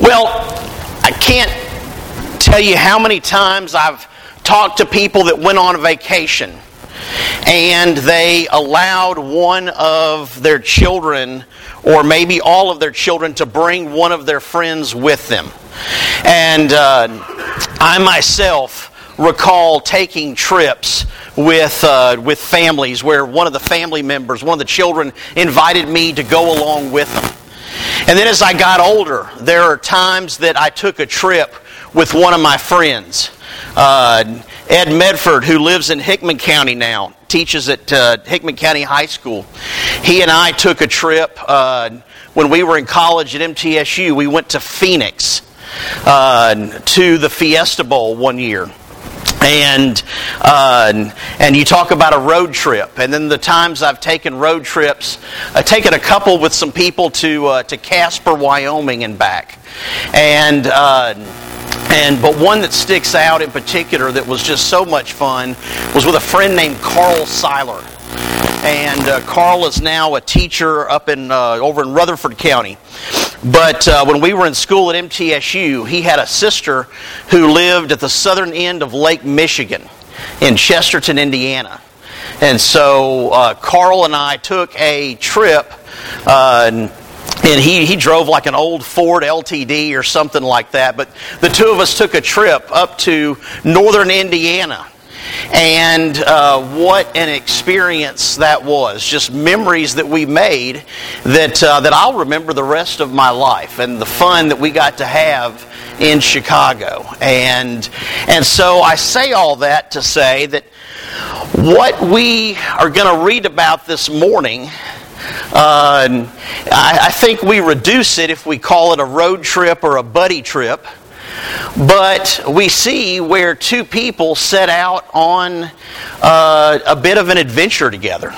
Well, I can't tell you how many times I've talked to people that went on a vacation and they allowed one of their children or maybe all of their children to bring one of their friends with them. And uh, I myself recall taking trips with, uh, with families where one of the family members, one of the children, invited me to go along with them. And then as I got older, there are times that I took a trip with one of my friends. Uh, Ed Medford, who lives in Hickman County now, teaches at uh, Hickman County High School. He and I took a trip uh, when we were in college at MTSU. We went to Phoenix uh, to the Fiesta Bowl one year and uh, and you talk about a road trip, and then the times I've taken road trips, I've taken a couple with some people to uh, to Casper, Wyoming, and back, and. Uh, and but one that sticks out in particular that was just so much fun was with a friend named Carl Seiler and uh, Carl is now a teacher up in uh, over in Rutherford County. But uh, when we were in school at MTSU, he had a sister who lived at the southern end of Lake Michigan in Chesterton, Indiana. And so uh, Carl and I took a trip. Uh, and he, he drove like an old Ford LTD or something like that. But the two of us took a trip up to northern Indiana and uh, what an experience that was. Just memories that we made that, uh, that I'll remember the rest of my life and the fun that we got to have in Chicago. And, and so I say all that to say that what we are going to read about this morning uh, I, I, think we reduce it if we call it a road trip or a buddy trip. But we see where two people set out on uh, a bit of an adventure together,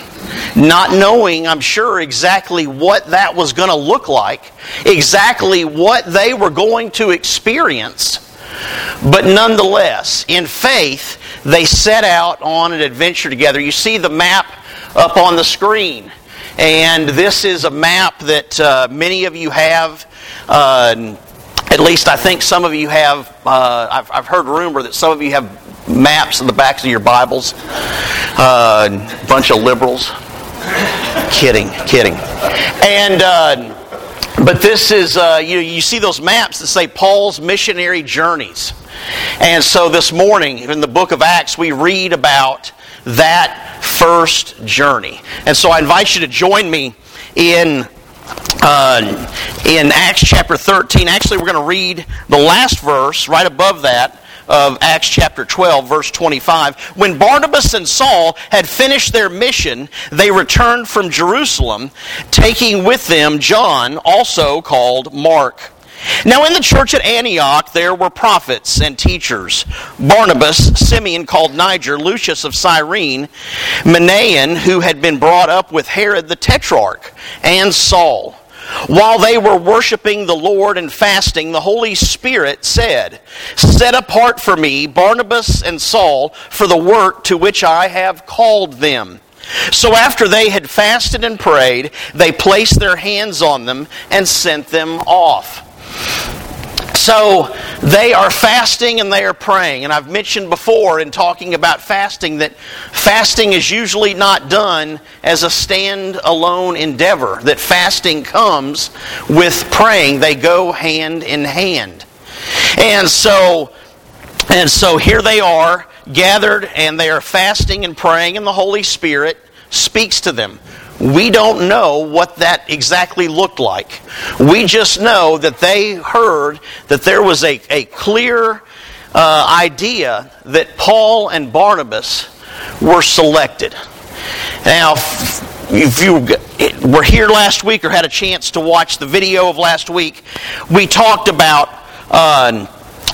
not knowing, I'm sure, exactly what that was going to look like, exactly what they were going to experience. But nonetheless, in faith, they set out on an adventure together. You see the map up on the screen. And this is a map that uh, many of you have. Uh, at least I think some of you have, uh, I've, I've, heard rumor that some of you have maps in the backs of your Bibles. Uh, bunch of liberals. kidding, kidding. And, uh, but this is, uh, you, you see those maps that say Paul's missionary journeys. And so this morning in the book of Acts, we read about that first journey. And so I invite you to join me in uh, in Acts chapter 13. Actually, we're going to read the last verse right above that of Acts chapter 12, verse 25. When Barnabas and Saul had finished their mission, they returned from Jerusalem, taking with them John, also called Mark. Now, in the church at Antioch, there were prophets and teachers Barnabas, Simeon called Niger, Lucius of Cyrene, Manaen, who had been brought up with Herod the Tetrarch, and Saul. While they were worshiping the Lord and fasting, the Holy Spirit said, Set apart for me Barnabas and Saul for the work to which I have called them. So after they had fasted and prayed, they placed their hands on them and sent them off. So they are fasting and they are praying. And I've mentioned before in talking about fasting that fasting is usually not done as a stand-alone endeavor, that fasting comes with praying. They go hand in hand. And so and so here they are gathered and they are fasting and praying and the Holy Spirit speaks to them. We don't know what that exactly looked like. We just know that they heard that there was a, a clear uh, idea that Paul and Barnabas were selected. Now, if you were here last week or had a chance to watch the video of last week, we talked about. Uh,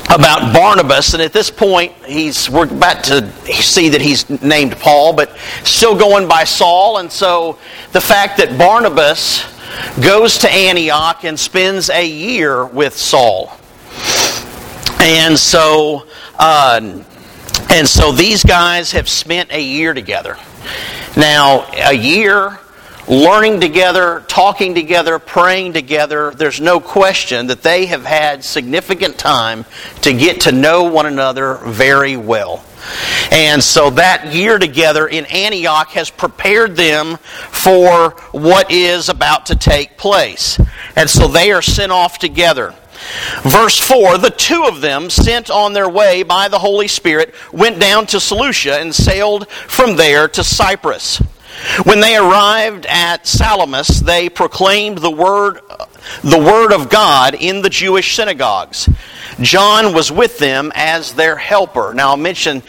about Barnabas, and at this point, he's we're about to see that he's named Paul, but still going by Saul. And so, the fact that Barnabas goes to Antioch and spends a year with Saul, and so, uh, and so these guys have spent a year together. Now, a year learning together, talking together, praying together, there's no question that they have had significant time to get to know one another very well. And so that year together in Antioch has prepared them for what is about to take place. And so they are sent off together. Verse 4 The two of them, sent on their way by the Holy Spirit, went down to Seleucia and sailed from there to Cyprus. When they arrived at Salamis, they proclaimed the word, the word of God in the Jewish synagogues. John was with them as their helper. Now, I'll mention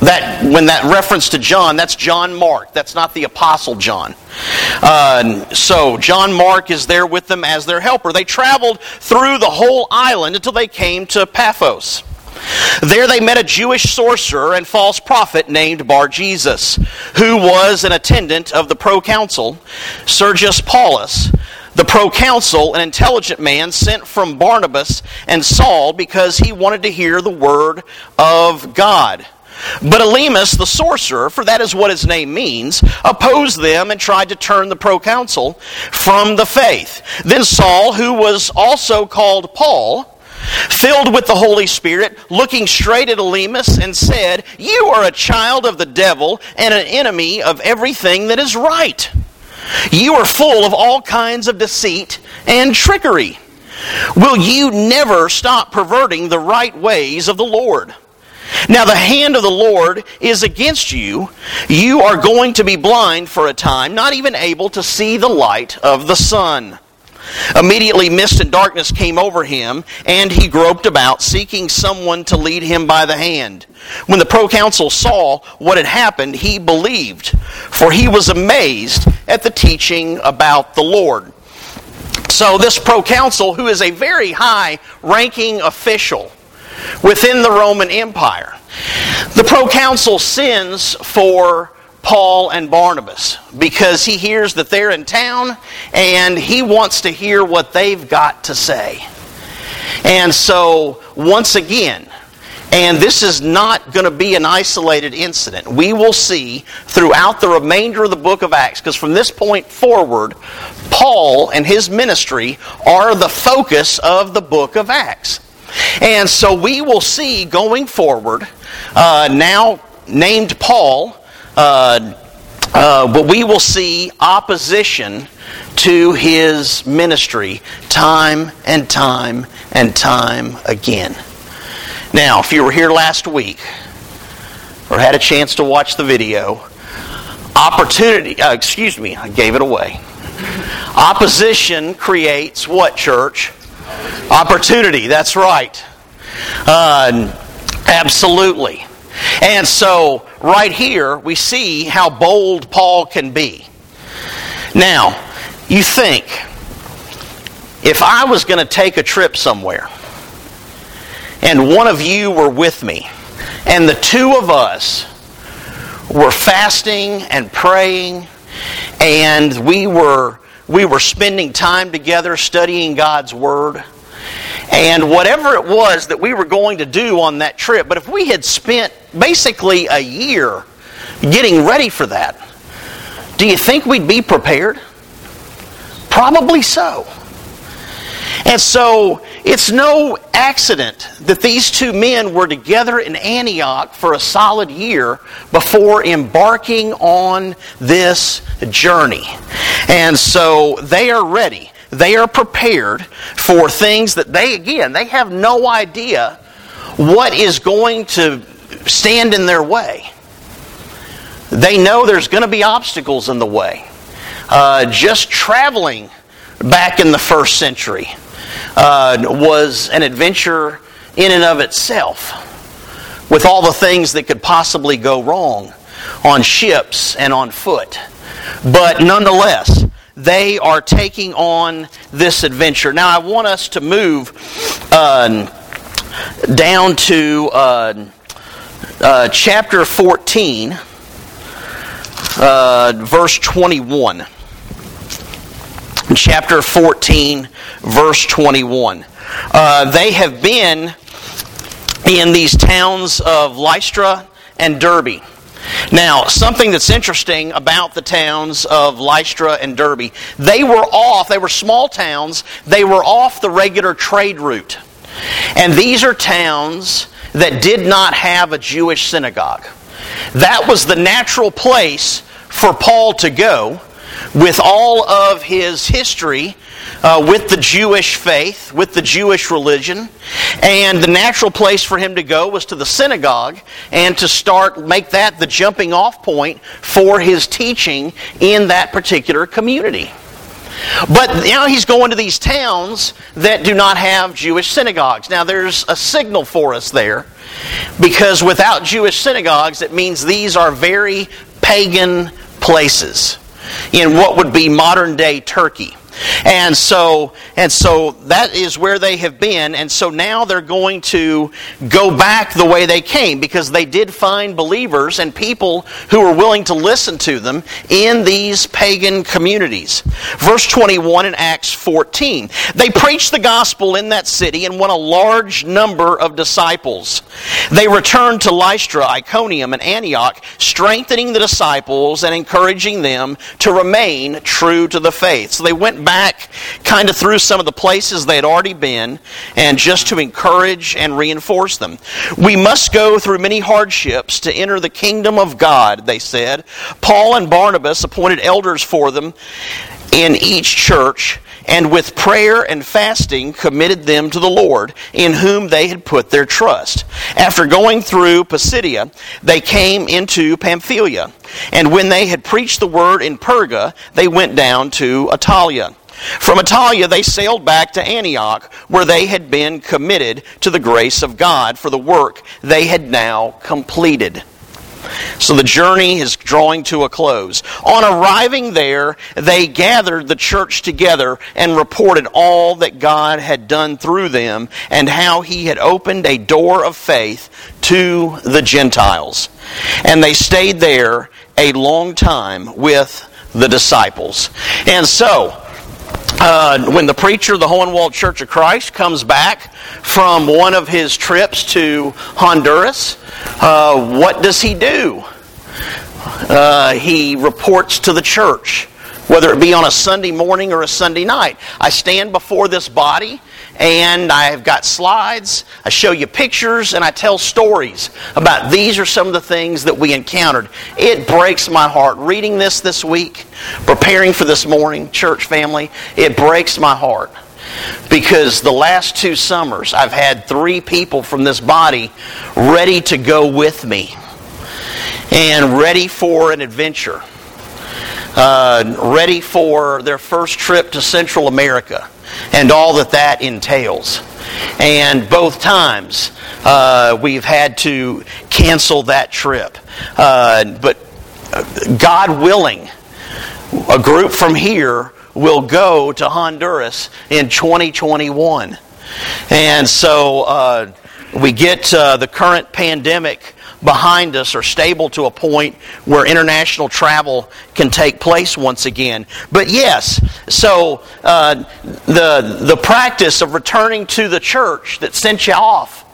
that when that reference to John, that's John Mark. That's not the Apostle John. Uh, so John Mark is there with them as their helper. They traveled through the whole island until they came to Paphos. There they met a Jewish sorcerer and false prophet named Bar Jesus, who was an attendant of the proconsul Sergius Paulus. The proconsul, an intelligent man sent from Barnabas and Saul because he wanted to hear the word of God. But Elymas, the sorcerer, for that is what his name means, opposed them and tried to turn the proconsul from the faith. Then Saul, who was also called Paul, filled with the Holy Spirit, looking straight at Elymas, and said, You are a child of the devil and an enemy of everything that is right. You are full of all kinds of deceit and trickery. Will you never stop perverting the right ways of the Lord? Now, the hand of the Lord is against you. You are going to be blind for a time, not even able to see the light of the sun. Immediately, mist and darkness came over him, and he groped about, seeking someone to lead him by the hand. When the proconsul saw what had happened, he believed, for he was amazed at the teaching about the Lord. So, this proconsul, who is a very high ranking official, within the Roman Empire. The proconsul sends for Paul and Barnabas because he hears that they're in town and he wants to hear what they've got to say. And so, once again, and this is not going to be an isolated incident. We will see throughout the remainder of the book of Acts, because from this point forward, Paul and his ministry are the focus of the book of Acts. And so we will see going forward, uh, now named Paul, uh, uh, but we will see opposition to his ministry time and time and time again. Now, if you were here last week or had a chance to watch the video, opportunity, uh, excuse me, I gave it away. Opposition creates what, church? Opportunity, that's right. Uh, absolutely. And so, right here, we see how bold Paul can be. Now, you think, if I was going to take a trip somewhere, and one of you were with me, and the two of us were fasting and praying, and we were we were spending time together studying God's Word. And whatever it was that we were going to do on that trip, but if we had spent basically a year getting ready for that, do you think we'd be prepared? Probably so. And so it's no accident that these two men were together in Antioch for a solid year before embarking on this journey. And so they are ready. They are prepared for things that they, again, they have no idea what is going to stand in their way. They know there's going to be obstacles in the way. Uh, just traveling back in the first century uh, was an adventure in and of itself with all the things that could possibly go wrong on ships and on foot. But nonetheless, they are taking on this adventure. Now, I want us to move uh, down to uh, uh, chapter 14, uh, verse 21 chapter 14, verse 21. Uh, they have been in these towns of Lystra and Derbe. Now, something that's interesting about the towns of Lystra and Derbe, they were off, they were small towns, they were off the regular trade route. And these are towns that did not have a Jewish synagogue. That was the natural place for Paul to go with all of his history uh, with the Jewish faith, with the Jewish religion, and the natural place for him to go was to the synagogue and to start make that the jumping off point for his teaching in that particular community. But now he's going to these towns that do not have Jewish synagogues. Now there's a signal for us there because without Jewish synagogues, it means these are very pagan places in what would be modern day Turkey. And so, and so that is where they have been. And so now they're going to go back the way they came because they did find believers and people who were willing to listen to them in these pagan communities. Verse 21 in Acts 14. They preached the gospel in that city and won a large number of disciples. They returned to Lystra, Iconium, and Antioch, strengthening the disciples and encouraging them to remain true to the faith. So they went back kind of through some of the places they had already been and just to encourage and reinforce them. We must go through many hardships to enter the kingdom of God, they said. Paul and Barnabas appointed elders for them in each church and with prayer and fasting committed them to the Lord, in whom they had put their trust. After going through Pisidia, they came into Pamphylia, and when they had preached the word in Perga, they went down to Attalia. From Attalia, they sailed back to Antioch, where they had been committed to the grace of God for the work they had now completed. So the journey is drawing to a close. On arriving there, they gathered the church together and reported all that God had done through them and how he had opened a door of faith to the Gentiles. And they stayed there a long time with the disciples. And so, uh, when the preacher of the Hohenwald Church of Christ comes back from one of his trips to Honduras, uh, what does he do? Uh, he reports to the church, whether it be on a Sunday morning or a Sunday night. I stand before this body and I've got slides, I show you pictures, and I tell stories about these are some of the things that we encountered. It breaks my heart. Reading this this week, preparing for this morning, church family, it breaks my heart. Because the last two summers, I've had three people from this body ready to go with me and ready for an adventure, uh, ready for their first trip to Central America and all that that entails. And both times uh, we've had to cancel that trip. Uh, but uh, God willing, a group from here will go to Honduras in 2021. And so uh, we get uh, the current pandemic behind us are stable to a point where international travel can take place once again. But yes, so uh, the, the practice of returning to the church that sent you off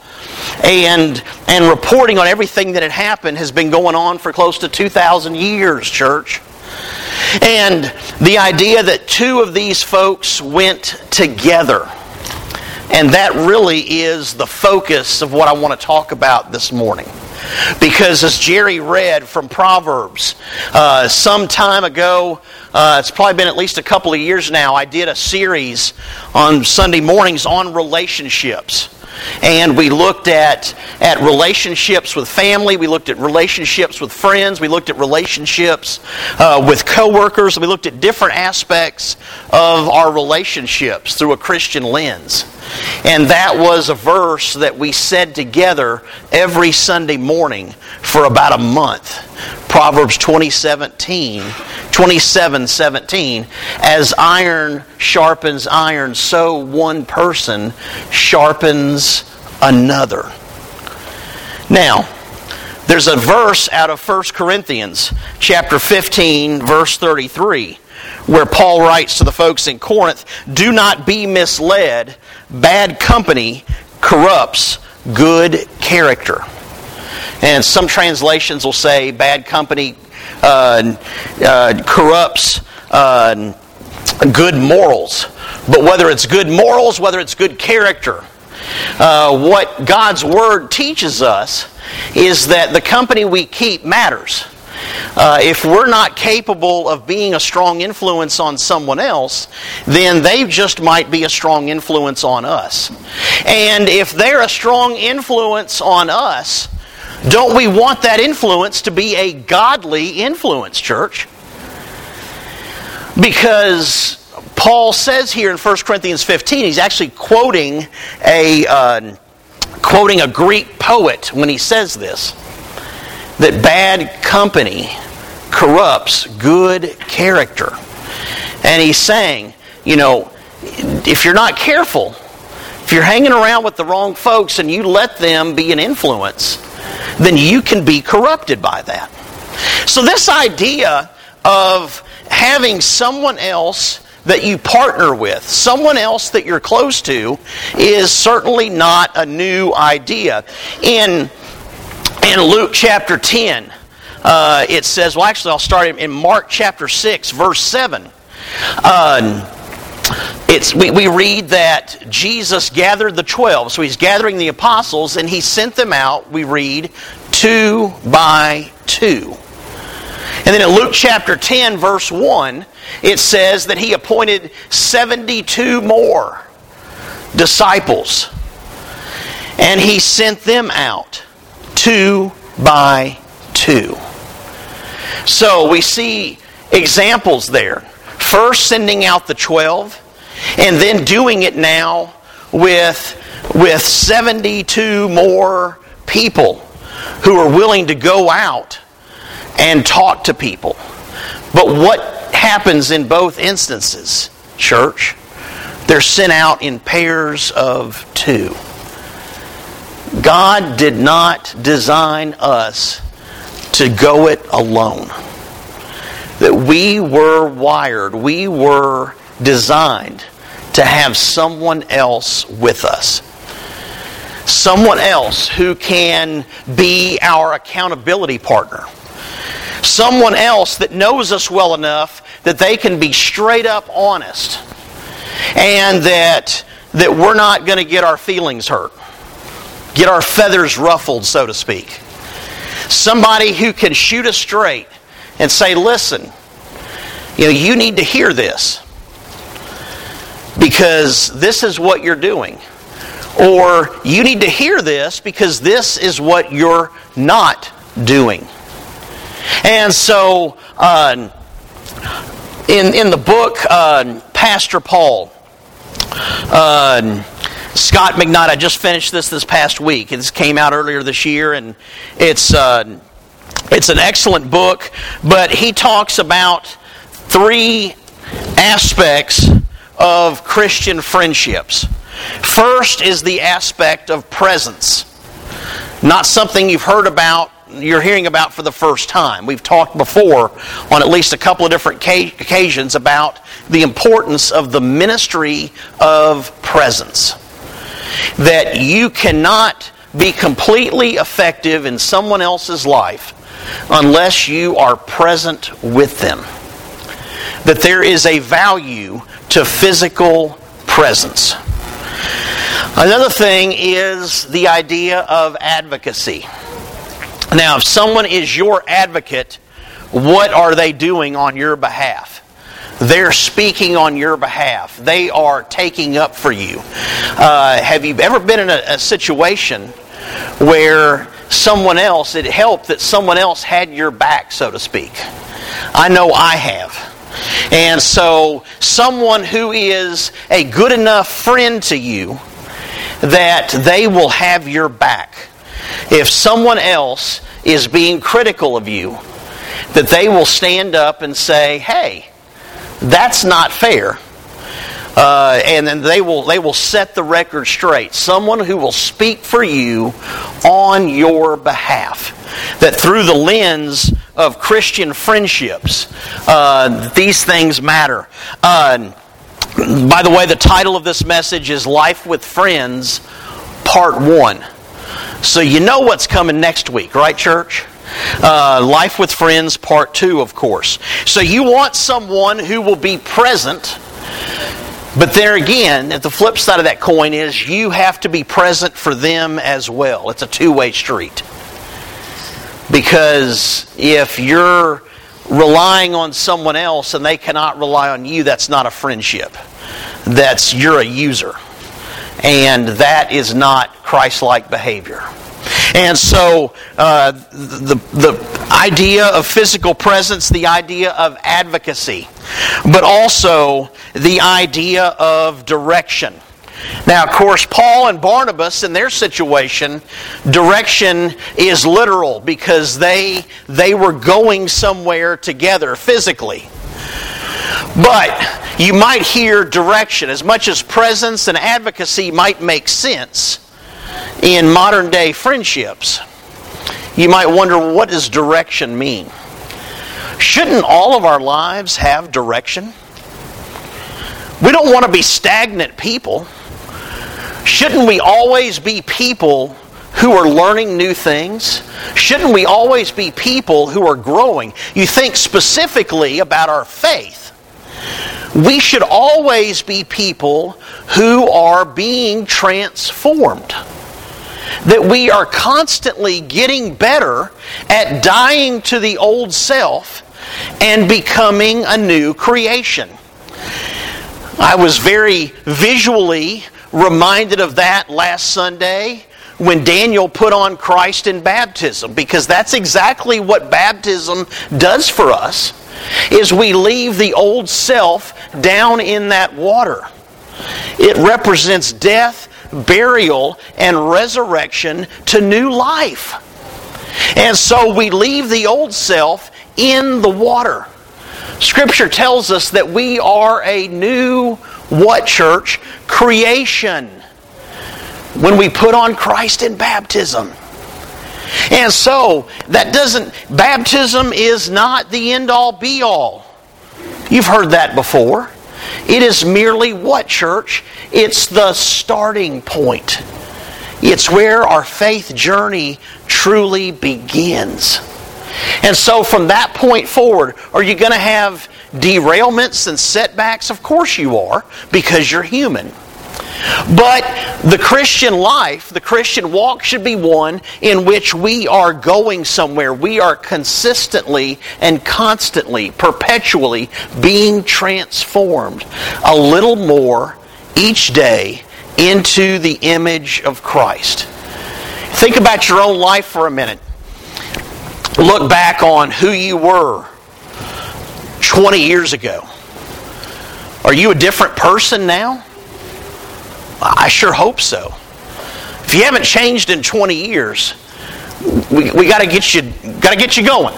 and, and reporting on everything that had happened has been going on for close to 2,000 years, church. And the idea that two of these folks went together. And that really is the focus of what I want to talk about this morning. Because as Jerry read from Proverbs, uh, some time ago, uh, it's probably been at least a couple of years now, I did a series on Sunday mornings on relationships. And we looked at, at relationships with family, we looked at relationships with friends, we looked at relationships uh, with coworkers, we looked at different aspects of our relationships through a Christian lens. And that was a verse that we said together every Sunday morning for about a month. Proverbs 2017, 27 17. As iron sharpens iron, so one person sharpens another. Now, there's a verse out of 1 Corinthians chapter 15 verse 33 where Paul writes to the folks in Corinth, "Do not be misled, bad company corrupts good character." And some translations will say bad company uh, uh, corrupts uh, good morals. But whether it's good morals, whether it's good character, uh, what God's Word teaches us is that the company we keep matters. Uh, if we're not capable of being a strong influence on someone else, then they just might be a strong influence on us. And if they're a strong influence on us, don't we want that influence to be a godly influence, church? Because Paul says here in 1 Corinthians 15, he's actually quoting a, uh, quoting a Greek poet when he says this that bad company corrupts good character. And he's saying, you know, if you're not careful, if you're hanging around with the wrong folks and you let them be an influence, then you can be corrupted by that. So, this idea of having someone else that you partner with, someone else that you're close to, is certainly not a new idea. In, in Luke chapter 10, uh, it says, well, actually, I'll start in Mark chapter 6, verse 7. Uh, it's, we, we read that Jesus gathered the 12. So he's gathering the apostles and he sent them out, we read, two by two. And then in Luke chapter 10, verse 1, it says that he appointed 72 more disciples. And he sent them out two by two. So we see examples there. First, sending out the 12, and then doing it now with, with 72 more people who are willing to go out and talk to people. But what happens in both instances, church? They're sent out in pairs of two. God did not design us to go it alone. That we were wired, we were designed to have someone else with us. Someone else who can be our accountability partner. Someone else that knows us well enough that they can be straight up honest and that, that we're not going to get our feelings hurt, get our feathers ruffled, so to speak. Somebody who can shoot us straight and say, listen, you know, you need to hear this because this is what you're doing. Or you need to hear this because this is what you're not doing. And so, uh, in, in the book, uh, Pastor Paul, uh, Scot McKnight, I just finished this this past week. This came out earlier this year, and it's, uh, it's an excellent book, but he talks about three aspects of Christian friendships. First is the aspect of presence. Not something you've heard about, you're hearing about for the first time. We've talked before on at least a couple of different occasions about the importance of the ministry of presence. That you cannot be completely effective in someone else's life unless you are present with them. That there is a value to physical presence. Another thing is the idea of advocacy. Now, if someone is your advocate, what are they doing on your behalf? They're speaking on your behalf. They are taking up for you. Uh, have you ever been in a, a situation where someone else, it helped that someone else had your back, so to speak? I know I have. And so, someone who is a good enough friend to you that they will have your back. If someone else is being critical of you, that they will stand up and say, hey, that's not fair. Uh, and then they will they will set the record straight. Someone who will speak for you on your behalf. That through the lens of Christian friendships, uh, these things matter. Uh, by the way, the title of this message is "Life with Friends," Part One. So you know what's coming next week, right, church? Uh, Life with Friends, part two, of course. So you want someone who will be present, but there again, at the flip side of that coin is you have to be present for them as well. It's a two way street. Because if you're relying on someone else and they cannot rely on you, that's not a friendship. That's you're a user. And that is not Christ like behavior. And so uh, the, the idea of physical presence, the idea of advocacy, but also the idea of direction. Now, of course, Paul and Barnabas in their situation, direction is literal because they, they were going somewhere together physically. But you might hear direction. As much as presence and advocacy might make sense in modern day friendships, you might wonder what does direction mean? Shouldn't all of our lives have direction? We don't want to be stagnant people. Shouldn't we always be people who are learning new things? Shouldn't we always be people who are growing? You think specifically about our faith. We should always be people who are being transformed. That we are constantly getting better at dying to the old self and becoming a new creation. I was very visually reminded of that last Sunday when Daniel put on Christ in baptism because that's exactly what baptism does for us is we leave the old self down in that water. It represents death, burial, and resurrection to new life. And so we leave the old self in the water. Scripture tells us that we are a new what church? Creation. When we put on Christ in baptism. And so, that doesn't, baptism is not the end all be all. You've heard that before. It is merely what, church? It's the starting point. It's where our faith journey truly begins. And so, from that point forward, are you going to have derailments and setbacks? Of course you are, because you're human. But the Christian life, the Christian walk should be one in which we are going somewhere. We are consistently and constantly, perpetually being transformed a little more each day into the image of Christ. Think about your own life for a minute. Look back on who you were 20 years ago. Are you a different person now? I sure hope so. If you haven't changed in 20 years, we, we got to get you got to get you going.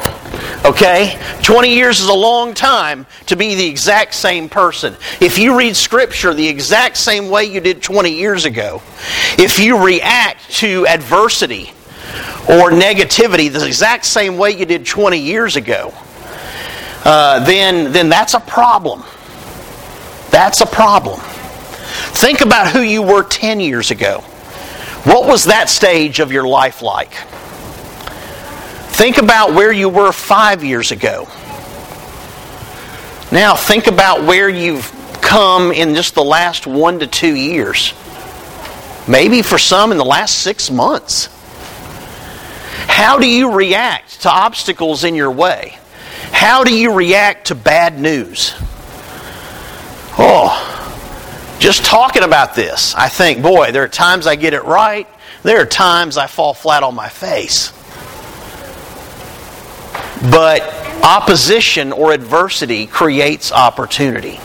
Okay? 20 years is a long time to be the exact same person. If you read scripture the exact same way you did 20 years ago, if you react to adversity or negativity the exact same way you did 20 years ago, uh, then, then that's a problem. That's a problem. Think about who you were 10 years ago. What was that stage of your life like? Think about where you were five years ago. Now, think about where you've come in just the last one to two years. Maybe for some in the last six months. How do you react to obstacles in your way? How do you react to bad news? Oh, just talking about this, I think, boy, there are times I get it right, there are times I fall flat on my face. But opposition or adversity creates opportunity.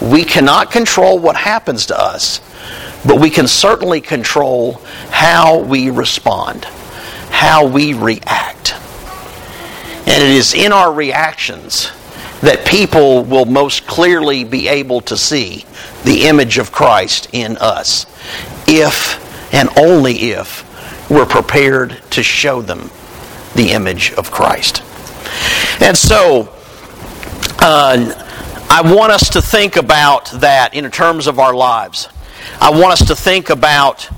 We cannot control what happens to us, but we can certainly control how we respond, how we react. And it is in our reactions that people will most clearly be able to see the image of Christ in us if and only if we're prepared to show them the image of Christ. And so, uh, I want us to think about that in terms of our lives. I want us to think about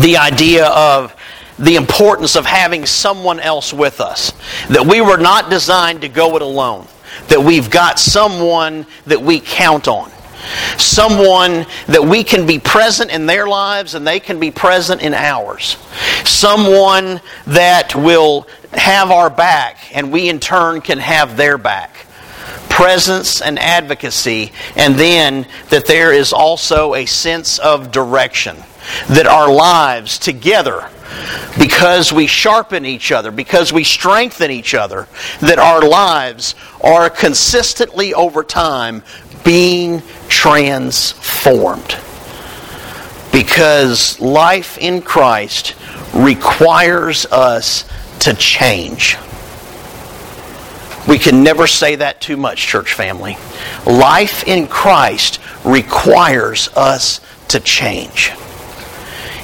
the idea of the importance of having someone else with us. That we were not designed to go it alone. That we've got someone that we count on. Someone that we can be present in their lives and they can be present in ours. Someone that will have our back and we in turn can have their back. Presence and advocacy, and then that there is also a sense of direction. That our lives together because we sharpen each other, because we strengthen each other, that our lives are consistently over time being transformed. Because life in Christ requires us to change. We can never say that too much, church family. Life in Christ requires us to change.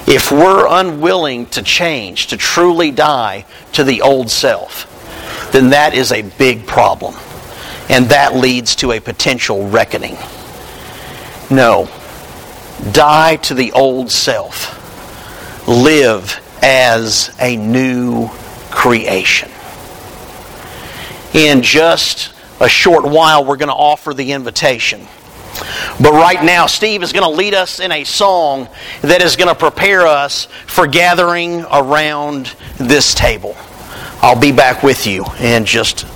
If we're unwilling to change, to truly die to the old self, then that is a big problem. And that leads to a potential reckoning. No. Die to the old self. Live as a new creation. In just a short while, we're going to offer the invitation. But right now, Steve is going to lead us in a song that is going to prepare us for gathering around this table. I'll be back with you in just